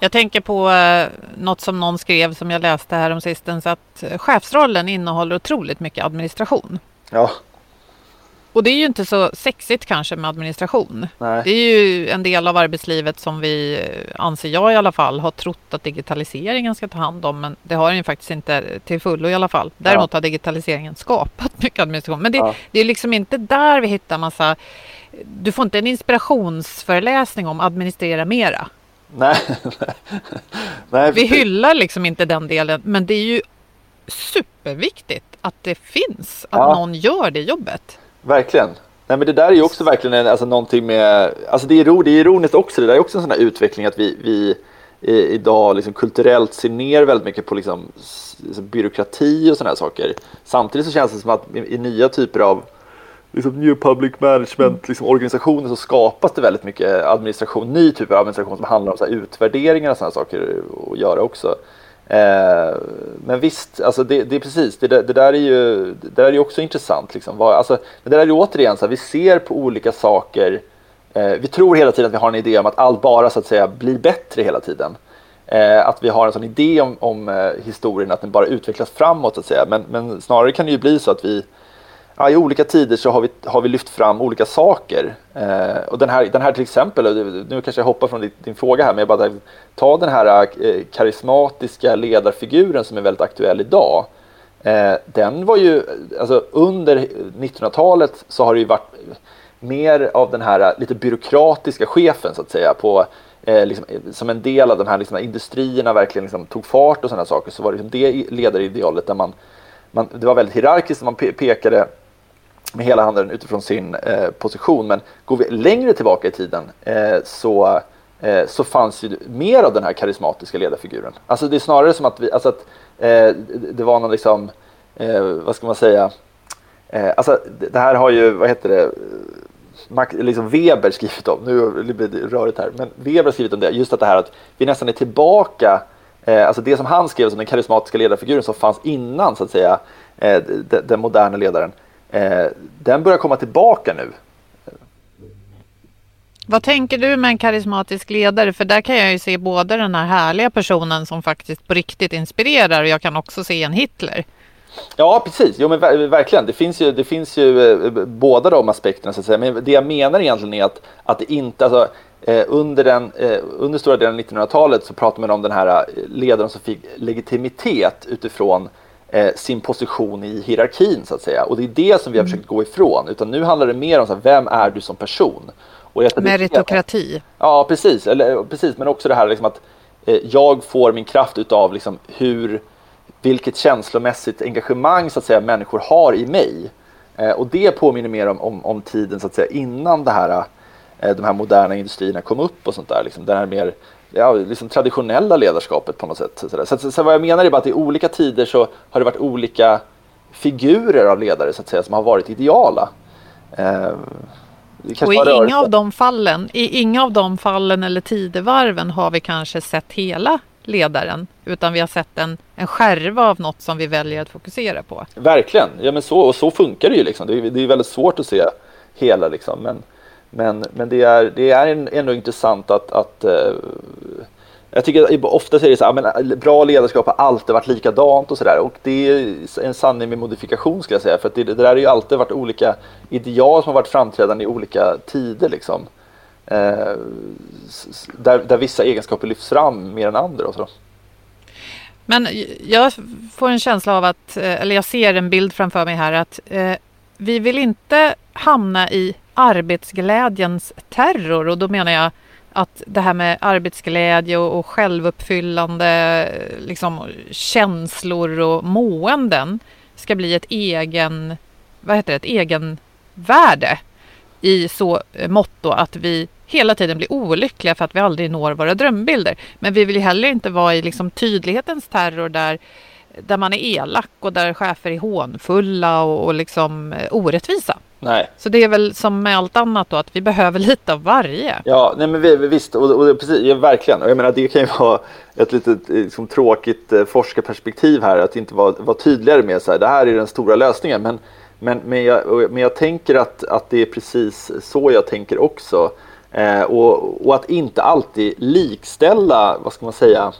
Jag tänker på eh, något som någon skrev som jag läste här om sistens att chefsrollen innehåller otroligt mycket administration. Ja. Och det är ju inte så sexigt kanske med administration. Nej. Det är ju en del av arbetslivet som vi, anser jag i alla fall, har trott att digitaliseringen ska ta hand om. Men det har den ju faktiskt inte till fullo i alla fall. Däremot ja. har digitaliseringen skapat mycket administration. Men det, ja. det är liksom inte där vi hittar massa... Du får inte en inspirationsföreläsning om administrera mera. Nej. [laughs] Nej, vi hyllar liksom inte den delen. Men det är ju superviktigt att det finns, att ja. någon gör det jobbet. Verkligen. Nej, men det där är ju också verkligen en, alltså, någonting med, alltså det är, det är ironiskt också, det där är också en sån här utveckling att vi, vi idag liksom kulturellt ser ner väldigt mycket på liksom, byråkrati och sådana här saker. Samtidigt så känns det som att i, i nya typer av liksom, new public management liksom, organisationer så skapas det väldigt mycket administration, ny typ av administration som handlar om så utvärderingar och sådana saker att göra också. Eh, men visst, alltså det, det är precis, det, det, där är ju det där är också intressant. Liksom. Vad, alltså, men det där är ju återigen så här, vi ser på olika saker. Eh, vi tror hela tiden att vi har en idé om att allt bara så att säga blir bättre hela tiden. Eh, att vi har en sån idé om, om eh, historien att den bara utvecklas framåt så att säga. Men, men snarare kan det ju bli så att vi ja, i olika tider så har vi, har vi lyft fram olika saker. Eh, och den här, den här till exempel, nu kanske jag hoppar från din, din fråga här, men jag bara ta den här eh, karismatiska ledarfiguren som är väldigt aktuell idag. Eh, den var ju, alltså under 1900-talet så har det ju varit mer av den här eh, lite byråkratiska chefen så att säga på eh, liksom, som en del av de här liksom, industrierna verkligen liksom, tog fart och sådana saker så var det liksom det ledaridealet där man, man, det var väldigt hierarkiskt, man pe med hela handen utifrån sin eh, position. Men går vi längre tillbaka i tiden eh, så, eh, så fanns ju mer av den här karismatiska ledarfiguren. Alltså det är snarare som att, vi, alltså att eh, det var någon liksom, eh, vad ska man säga, eh, alltså det här har ju, vad heter det, liksom Weber skrivit om, nu blir det rörigt här, men Weber har skrivit om det, just att det här att vi nästan är tillbaka, eh, alltså det som han skrev som den karismatiska ledarfiguren som fanns innan så att säga, eh, den moderna ledaren, den börjar komma tillbaka nu. Vad tänker du med en karismatisk ledare? För där kan jag ju se både den här härliga personen som faktiskt på riktigt inspirerar och jag kan också se en Hitler. Ja, precis. Jo, men ver verkligen. Det finns ju, det finns ju eh, båda de aspekterna. Så att säga. Men det jag menar egentligen är att, att det inte... Alltså, eh, under, den, eh, under stora delen av 1900-talet så pratar man om den här eh, ledaren som fick legitimitet utifrån eh, sin position i hierarkin så att säga. Och det är det som vi har mm. försökt gå ifrån. Utan nu handlar det mer om så här, vem är du som person? Meritokrati. Ja, precis. Eller, precis. Men också det här liksom att eh, jag får min kraft utav liksom hur, vilket känslomässigt engagemang så att säga, människor har i mig. Eh, och det påminner mer om, om, om, tiden så att säga, innan det här, eh, de här moderna industrierna kom upp och sånt där. Liksom, det här mer ja, liksom traditionella ledarskapet på något sätt. Så, så, så, vad jag menar är bara att i olika tider så har det varit olika figurer av ledare så att säga som har varit ideala. Eh, och i inga av de fallen, i inga av de fallen eller tidevarven har vi kanske sett hela ledaren utan vi har sett en, en skärva av något som vi väljer att fokusera på. Verkligen, ja men så, och så funkar det ju liksom. Det är, det är väldigt svårt att se hela liksom. Men, men, men det är, det är ändå intressant att, att uh, jag tycker ofta säger det så här, ah, men eh, bra ledarskap har alltid varit likadant och sådär. Och det är en sanning med modifikation skulle jag säga. För det, det där har ju alltid varit olika ideal som har varit framträdande i olika tider liksom. Eh, där, där vissa egenskaper lyfts fram mer än andra och så. Men jag får en känsla av att, eh, eller jag ser en bild framför mig här att eh, vi vill inte hamna i arbetsglädjens terror och då menar jag att det här med arbetsglädje och, och självuppfyllande liksom, känslor och måenden ska bli ett egen, vad heter det, ett egenvärde i så mått att vi hela tiden blir olyckliga för att vi aldrig når våra drömbilder. Men vi vill ju heller inte vara i liksom tydlighetens terror där, där man är elak och där chefer är hånfulla och, och liksom eh, orättvisa. Nej. Så det är väl som med allt annat då, att vi behöver lite av varje. Ja, nej men vi, visst, och, och precis, ja, verkligen. Och jag menar, det kan ju vara ett litet liksom, tråkigt eh, forskarperspektiv här, att inte vara, vara tydligare med så här, det här är den stora lösningen. Men, men, men, jag, men jag tänker att, att det är precis så jag tänker också. Eh, och, och att inte alltid likställa, vad ska man säga, eh,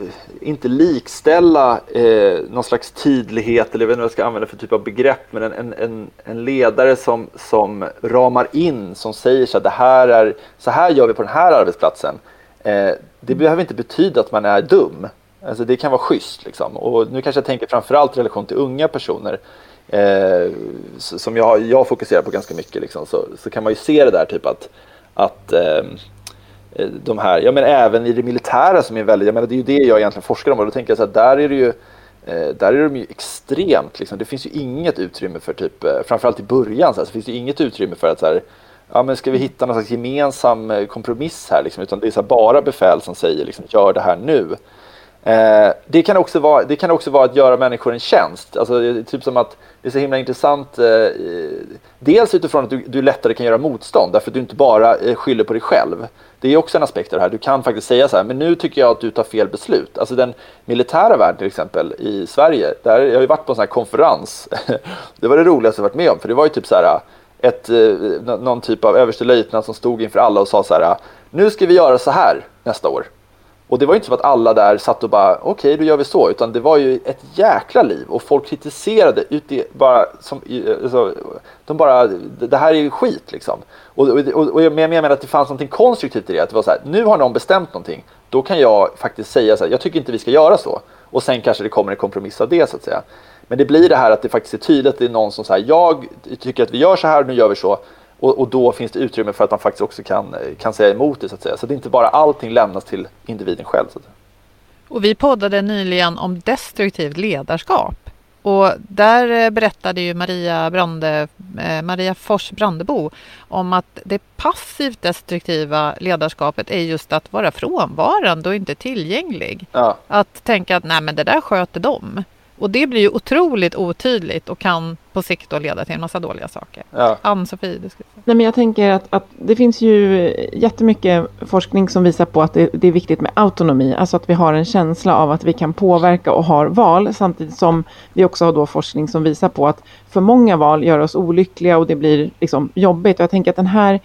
Eh, inte likställa eh, någon slags tydlighet eller jag vet inte vad jag ska använda för typ av begrepp men en, en, en ledare som, som ramar in, som säger så här, det här är, så här gör vi på den här arbetsplatsen. Eh, det behöver inte betyda att man är dum. Alltså det kan vara schysst liksom. Och nu kanske jag tänker framförallt i relation till unga personer. Eh, som jag, jag fokuserar på ganska mycket liksom, så, så kan man ju se det där typ att, att Eh, Eh, de här, ja men även i det militära som är väldigt, jag menar det är ju det jag egentligen forskar om och då tänker jag så här, där är det ju eh, där är de ju extremt, liksom. det finns ju inget utrymme för typ, eh, framförallt i början så, här, så finns det ju inget utrymme för att så här, ja men ska vi hitta någon slags gemensam kompromiss här liksom, utan det är så här, bara befäl som säger liksom, gör det här nu. Eh, det, kan också vara, det kan också vara att göra människor en tjänst. Alltså, typ som att det är så himla intressant. Eh, dels utifrån att du, du lättare kan göra motstånd därför att du inte bara eh, skyller på dig själv. Det är också en aspekt av det här. Du kan faktiskt säga så här, men nu tycker jag att du tar fel beslut. Alltså den militära världen till exempel i Sverige. Där, jag har ju varit på en sån här konferens. [laughs] det var det roligaste jag varit med om. För det var ju typ så här eh, ett, eh, någon typ av överstelöjtnant som stod inför alla och sa så här. Nu ska vi göra så här nästa år. Och det var ju inte som att alla där satt och bara okej, okay, då gör vi så, utan det var ju ett jäkla liv och folk kritiserade ut bara som, alltså, de bara, det här är ju skit liksom. Och, och, och, och jag menar att det fanns något konstruktivt i det, att det var så här, nu har någon bestämt någonting, då kan jag faktiskt säga så här, jag tycker inte vi ska göra så. Och sen kanske det kommer en kompromiss av det så att säga. Men det blir det här att det faktiskt är tydligt att det är någon som säger jag tycker att vi gör så här, nu gör vi så. Och, och, då finns det utrymme för att man faktiskt också kan, kan säga emot det så att säga. Så det är inte bara allting lämnas till individen själv. Att. Och vi poddade nyligen om destruktivt ledarskap. Och där eh, berättade ju Maria, Brande, eh, Maria Fors Brandebo om att det passivt destruktiva ledarskapet är just att vara frånvarande och inte tillgänglig. Ja. Att tänka att nej men det där sköter de. Och det blir ju otroligt otydligt och kan på sikt då leda till en massa dåliga saker. Ja. Ann-Sofie, du ska Nej, men jag tänker att, att det finns ju jättemycket forskning som visar på att det, det, är viktigt med autonomi. Alltså att vi har en känsla av att vi kan påverka och har val. Samtidigt som vi också har då forskning som visar på att för många val gör oss olyckliga och det blir liksom jobbigt. Och jag tänker att den här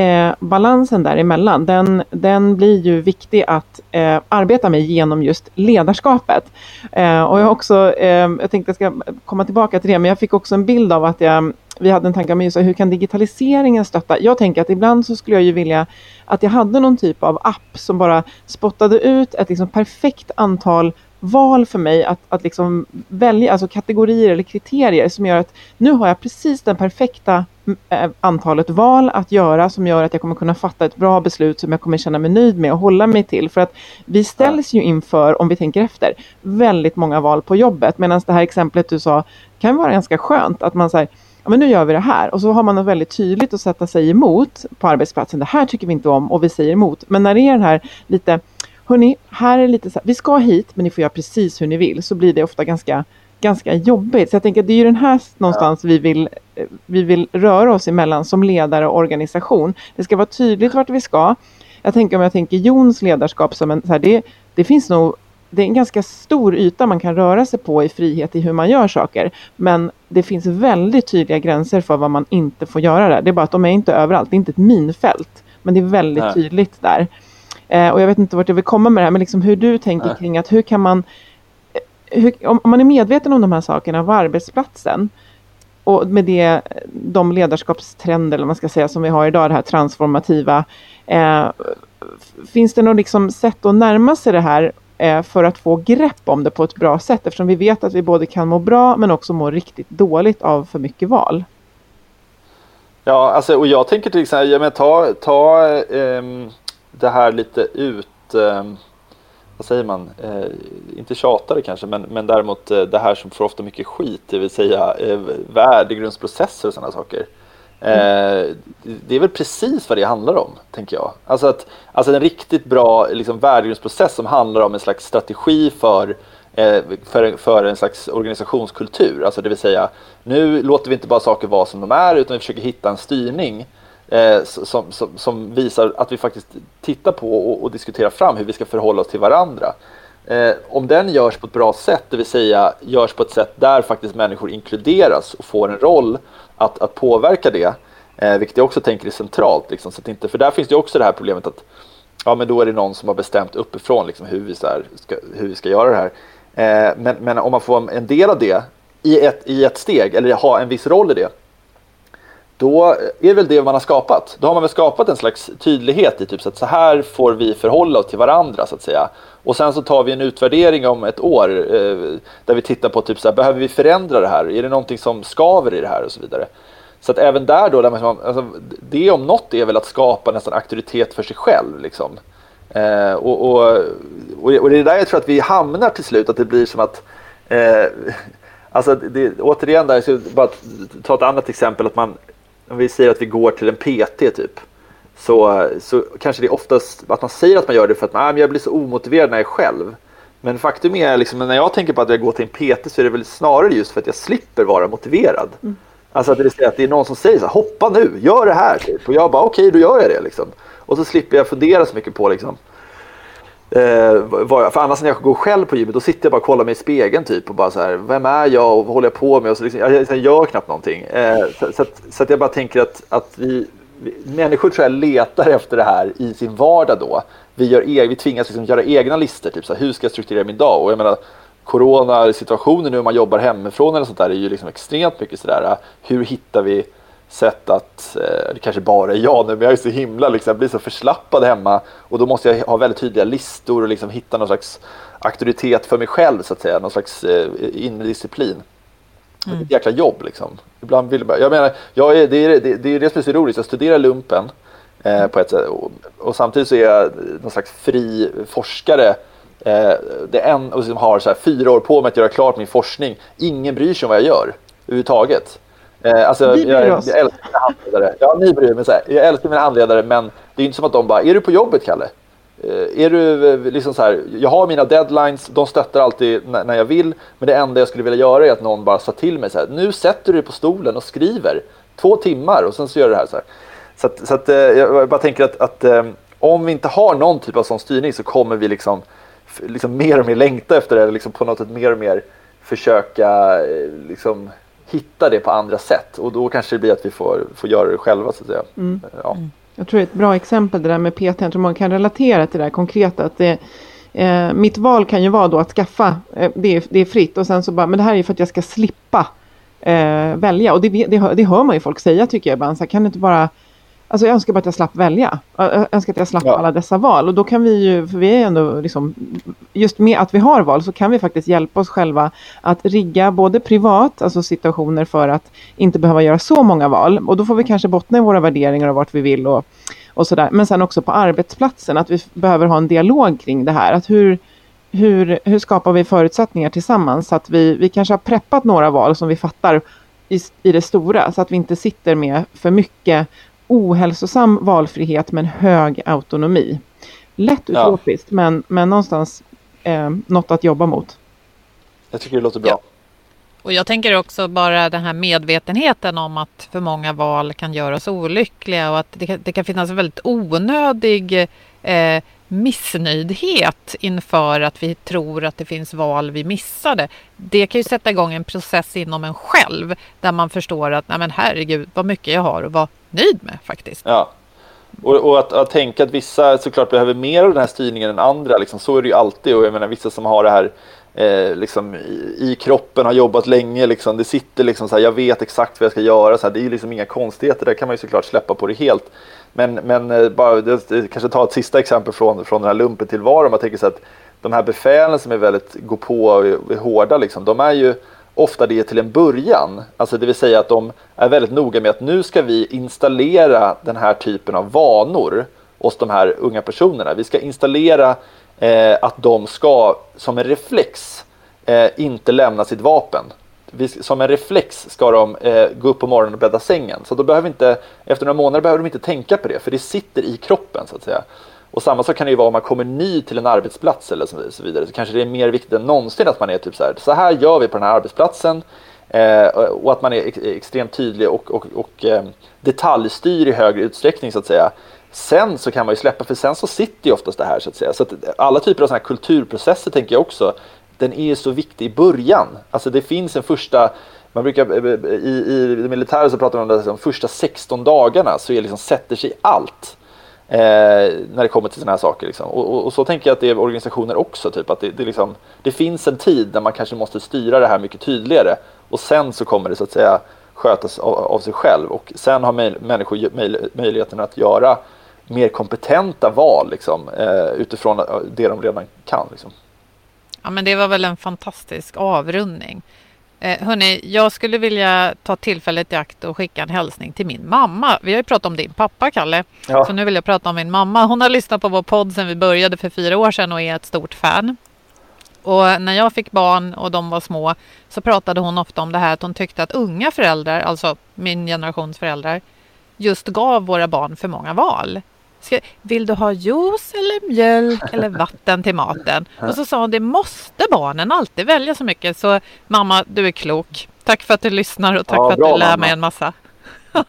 eh, balansen däremellan, den, den blir ju viktig att eh, arbeta med genom just ledarskapet. Eh, och jag har också, eh, jag tänkte jag ska komma tillbaka till det, men jag fick också en bild av att jag, vi hade en tanke om just hur kan digitaliseringen stötta? Jag tänker att ibland så skulle jag ju vilja att jag hade någon typ av app som bara spottade ut ett liksom perfekt antal val för mig att, att liksom välja, alltså kategorier eller kriterier som gör att nu har jag precis den perfekta Eh, antalet val att göra som gör att jag kommer kunna fatta ett bra beslut som jag kommer känna mig nöjd med och hålla mig till. För att vi ställs ju inför, om vi tänker efter, väldigt många val på jobbet. Medan det här exemplet du sa kan vara ganska skönt att man säger ja, men nu gör vi det här. Och så har man något väldigt tydligt att sätta sig emot på arbetsplatsen. Det här tycker vi inte om och vi säger emot. Men när det är den här lite hörni, här är lite så här, vi ska hit men ni får göra precis hur ni vill. Så blir det ofta ganska, ganska jobbigt. Så jag tänker att det är ju den här någonstans vi, vill, vi vill röra oss emellan som ledare och organisation. Det ska vara tydligt vart vi ska. Jag tänker om jag tänker Jons ledarskap som en, så här, det, det finns nog det är en ganska stor yta man kan röra sig på i frihet i hur man gör saker. Men det finns väldigt tydliga gränser för vad man inte får göra där. Det är bara att de är inte överallt. Det är inte ett minfält. Men det är väldigt tydligt där. Eh, och jag vet inte vart jag vill komma med det här, men liksom hur du tänker kring att hur kan man eh, hur, om, man är medveten om de här sakerna på arbetsplatsen och med det, de ledarskapstrender eller man ska säga som vi har idag, det här transformativa. Eh, finns det något liksom sätt att närma sig det här eh, för att få grepp om det på ett bra sätt? Eftersom vi vet att vi både kan må bra men också må riktigt dåligt av för mycket val. Ja, alltså, och jag tänker till exempel, ja, men ta, ta eh, det här lite ut, eh, vad säger man, eh, inte tjatare kanske, men, men däremot eh, det här som får ofta mycket skit, det vill säga eh, värdegrundsprocesser och sådana saker. Mm. det är väl precis vad det handlar om, tänker jag. Alltså, att, alltså en riktigt bra liksom, värdegrundsprocess som handlar om en slags strategi för eh, för, för en slags organisationskultur. Alltså det vill säga, nu låter vi inte bara saker vara som de är utan vi försöker hitta en styrning eh, som, som, som, visar att vi faktiskt tittar på och, och, diskuterar fram hur vi ska förhålla oss till varandra. Eh, om den görs på ett bra sätt, det vill säga görs på ett sätt där faktiskt människor inkluderas och får en roll att, att påverka det, eh, vilket jag också tänker är centralt. Liksom, så att inte, för där finns det också det här problemet att ja, men då är det någon som har bestämt uppifrån liksom, hur, vi här, ska, hur vi ska göra det här. Eh, men, men om man får en del av det i ett, i ett steg, eller ha en viss roll i det, då är det väl det man har skapat. Då har man väl skapat en slags tydlighet i typ så att så här får vi förhålla oss till varandra så att säga. Och sen så tar vi en utvärdering om ett år eh, där vi tittar på typ så här, behöver vi förändra det här? Är det någonting som skaver i det här och så vidare. Så att även där då, där man, alltså, det om något är väl att skapa nästan auktoritet för sig själv. Liksom. Eh, och, och, och, det är där jag tror att vi hamnar till slut, att det blir som att eh, [laughs] Alltså det, återigen, där, ska bara ta ett annat exempel. att man om vi säger att vi går till en PT typ, så, så kanske det är oftast att man säger att man gör det för att man, jag blir så omotiverad när jag är själv. Men faktum är, liksom, när jag tänker på att jag går till en PT så är det väl snarare just för att jag slipper vara motiverad. Mm. Alltså att det, vill att det är någon som säger så här, hoppa nu, gör det här. Typ. Och jag bara, okej, okay, då gör jag det. Liksom. Och så slipper jag fundera så mycket på liksom, Eh, för annars när jag går själv på gymmet då sitter jag bara och kollar mig i spegeln typ och bara så här, vem är jag och vad håller jag på med? Och så liksom, jag, jag gör knappt någonting. Eh, så, så, att, så, att, jag bara tänker att, att vi, vi, människor tror jag letar efter det här i sin vardag då. Vi, gör e vi tvingas liksom göra egna listor, typ så här, hur ska jag strukturera min dag? Och jag menar, coronasituationen nu om man jobbar hemifrån eller sånt där är ju liksom extremt mycket sådär, hur hittar vi sätt att, eh, det kanske bara är jag nu, men jag är så himla, liksom, blir så förslappad hemma och då måste jag ha väldigt tydliga listor och liksom hitta någon slags auktoritet för mig själv så att säga, någon slags eh, inre disciplin. Mm. Det är ett jäkla jobb liksom. Ibland vill jag, jag menar, jag är, det, är, det, det är det som är så roligt, jag studerar lumpen eh, på ett sätt och, och, samtidigt så är jag någon slags fri forskare eh, det en och som har så här, fyra år på mig att göra klart min forskning. Ingen bryr sig om vad jag gör överhuvudtaget. Eh, alltså, vi bryr jag, oss. Jag älskar mina handledare. Ja, ni bryr mig. Så här. Jag älskar mina handledare, men det är inte som att de bara, är du på jobbet, Kalle? eh, är du eh, liksom så här, jag har mina deadlines, de stöttar alltid när, när jag vill, men det enda jag skulle vilja göra är att någon bara sa till mig så här, nu sätter du dig på stolen och skriver två timmar och sen så gör du det här. Så, här. så, att, så att, eh, jag bara tänker att, att eh, om vi inte har någon typ av sån styrning så kommer vi liksom, liksom mer och mer längta efter det, eller liksom på något sätt mer och mer försöka liksom, hitta det på andra sätt och då kanske det blir att vi får, får göra det själva så att säga. Mm. Ja. Jag tror det är ett bra exempel det där med PT. Jag tror man kan relatera till det där konkreta. Att det, eh, mitt val kan ju vara då att skaffa. Eh, det, är, det är fritt och sen så bara, men det här är ju för att jag ska slippa eh, välja. Och det, det, det hör man ju folk säga tycker jag ibland. Så här, kan det inte bara Alltså jag önskar bara att jag slapp välja. Jag önskar att jag slapp Ja. alla dessa val. Och då kan vi ju, för vi är ändå liksom, just med att vi har val så kan vi faktiskt hjälpa oss själva att rigga både privat, alltså situationer för att inte behöva göra så många val. Och då får vi kanske bottna i våra värderingar och vart vi vill och, och sådär. Men sen också på arbetsplatsen, att vi behöver ha en dialog kring det här. Att hur, hur, hur skapar vi förutsättningar tillsammans så att vi, vi kanske har preppat några val som vi fattar i, i det stora så att vi inte sitter med för mycket ohälsosam valfrihet men hög autonomi. Lätt Ja. utopiskt men, men någonstans eh, något att jobba mot. Jag tycker det låter bra. Ja. Och jag tänker också bara den här medvetenheten om att för många val kan göra oss olyckliga och att det kan, det kan finnas en väldigt onödig eh, missnöjdhet inför att vi tror att det finns val vi missade. Det kan ju sätta igång en process inom en själv där man förstår att nej men herregud vad mycket jag har att vara nöjd med faktiskt. Ja. Och, och att, att tänka att vissa såklart behöver mer av den här styrningen än andra, liksom, så är det ju alltid. Och jag menar vissa som har det här eh, liksom, i, i kroppen, har jobbat länge, liksom, det sitter liksom så här, jag vet exakt vad jag ska göra. Så här, det är ju liksom inga konstigheter, där kan man ju såklart släppa på det helt. Men, men eh, bara, det, det, kanske ta ett sista exempel från, från den här lumpen tillvaron, Man tänker sig att de här befälen som är väldigt gå på och är hårda, liksom, de är ju ofta det till en början. Alltså det vill säga att de är väldigt noga med att nu ska vi installera den här typen av vanor hos de här unga personerna. Vi ska installera eh, att de ska som en reflex eh, inte lämna sitt vapen. Vi, som en reflex ska de eh, gå upp på morgonen och bädda sängen. Så då behöver inte, efter några månader behöver de inte tänka på det, för det sitter i kroppen så att säga. Och samma sak kan det ju vara om man kommer ny till en arbetsplats eller så vidare. Så kanske det är mer viktigt än någonsin att man är typ så här, så här gör vi på den här arbetsplatsen. Eh, och att man är ex extremt tydlig och, och, och eh, detaljstyr i högre utsträckning så att säga. Sen så kan man ju släppa, för sen så sitter ju oftast det här så att säga. Så att alla typer av sådana här kulturprocesser tänker jag också, den är ju så viktig i början. Alltså det finns en första, man brukar, eh, eh, i, i det militära så pratar man om det, de första 16 dagarna så är liksom, sätter sig allt. Eh, när det kommer till sådana här saker. Liksom. Och, och, och, så tänker jag att det är organisationer också. Typ, att det, det, liksom, det finns en tid där man kanske måste styra det här mycket tydligare. Och sen så kommer det så att säga skötas av, av sig själv. Och sen har möj, människor möj, möjligheten att göra mer kompetenta val liksom, eh, utifrån eh, det de redan kan. Liksom. Ja, men det var väl en fantastisk avrundning. Eh, hörni, jag skulle vilja ta tillfället i akt och skicka en hälsning till min mamma. Vi har ju pratat om din pappa, Kalle. Ja. Så nu vill jag prata om min mamma. Hon har lyssnat på vår podd sedan vi började för fyra år sedan och är ett stort fan. Och när jag fick barn och de var små så pratade hon ofta om det här att hon tyckte att unga föräldrar, alltså min generations föräldrar, just gav våra barn för många val. Ska, vill du ha juice eller mjölk eller vatten till maten? [laughs] Och så sa hon, det måste barnen alltid välja så mycket. Så mamma, du är klok. Tack för att du lyssnar och tack Ja, för att bra, du lär mamma. mig en massa. [laughs]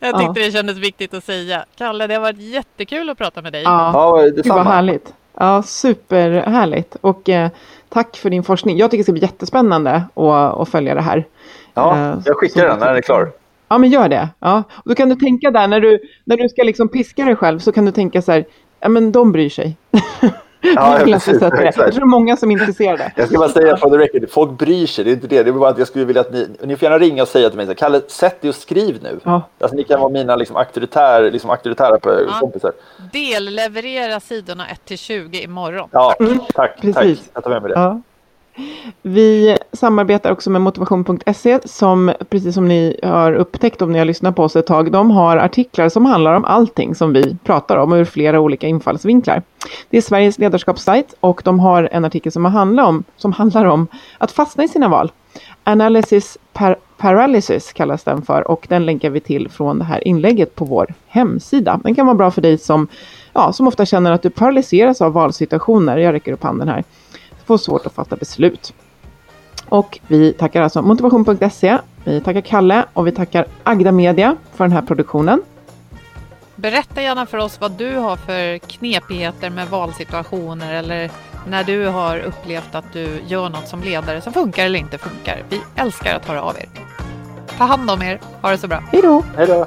Jag tyckte Ja. det kändes viktigt att säga. Kalle, det har varit jättegul att prata med dig. Ja, Ja, Gud vad detsamma. härligt. Ja, superhärligt. Och eh, tack för din forskning. Jag tycker det ska bli jättespännande att, att följa det här. Ja, Eh, jag skickar så- den när den är klar. Ja, men gör det. Ja. Och då kan du tänka där när du, när du ska liksom piska dig själv så kan du tänka så här, ja men de bryr sig. [laughs] Ja, [laughs] vill precis. Jag tror det är många som är intresserade. Jag ska bara säga for the record, folk bryr sig, det är inte det. Det är bara att jag skulle vilja att ni, ni får gärna ringa och säga till mig, så här, Kalle, sätt dig och skriv nu. Ja. Alltså, ni kan vara mina liksom, auktoritär, liksom, auktoritära Ja. kompisar. Delleverera sidorna 1 till 20 imorgon. Ja, tack, Precis. tack. Jag tar med mig det. Ja. Vi samarbetar också med motivation.se som, precis som ni har upptäckt om ni har lyssnat på oss ett tag, de har artiklar som handlar om allting som vi pratar om ur flera olika infallsvinklar. Det är Sveriges ledarskapssajt och de har en artikel som handlar om, som handlar om att fastna i sina val. Analysis par paralysis kallas den för och den länkar vi till från det här inlägget på vår hemsida. Den kan vara bra för dig som, ja, som ofta känner att du paralyseras av valsituationer. Jag räcker upp handen här. Får svårt att fatta beslut. Och vi tackar alltså motivation.se, vi tackar Kalle och vi tackar Agda Media för den här produktionen. Berätta gärna för oss vad du har för knepigheter med valsituationer eller när du har upplevt att du gör något som ledare som funkar eller inte funkar. Vi älskar att höra av er. Ta hand om er. Ha det så bra. Hej då! Hej då!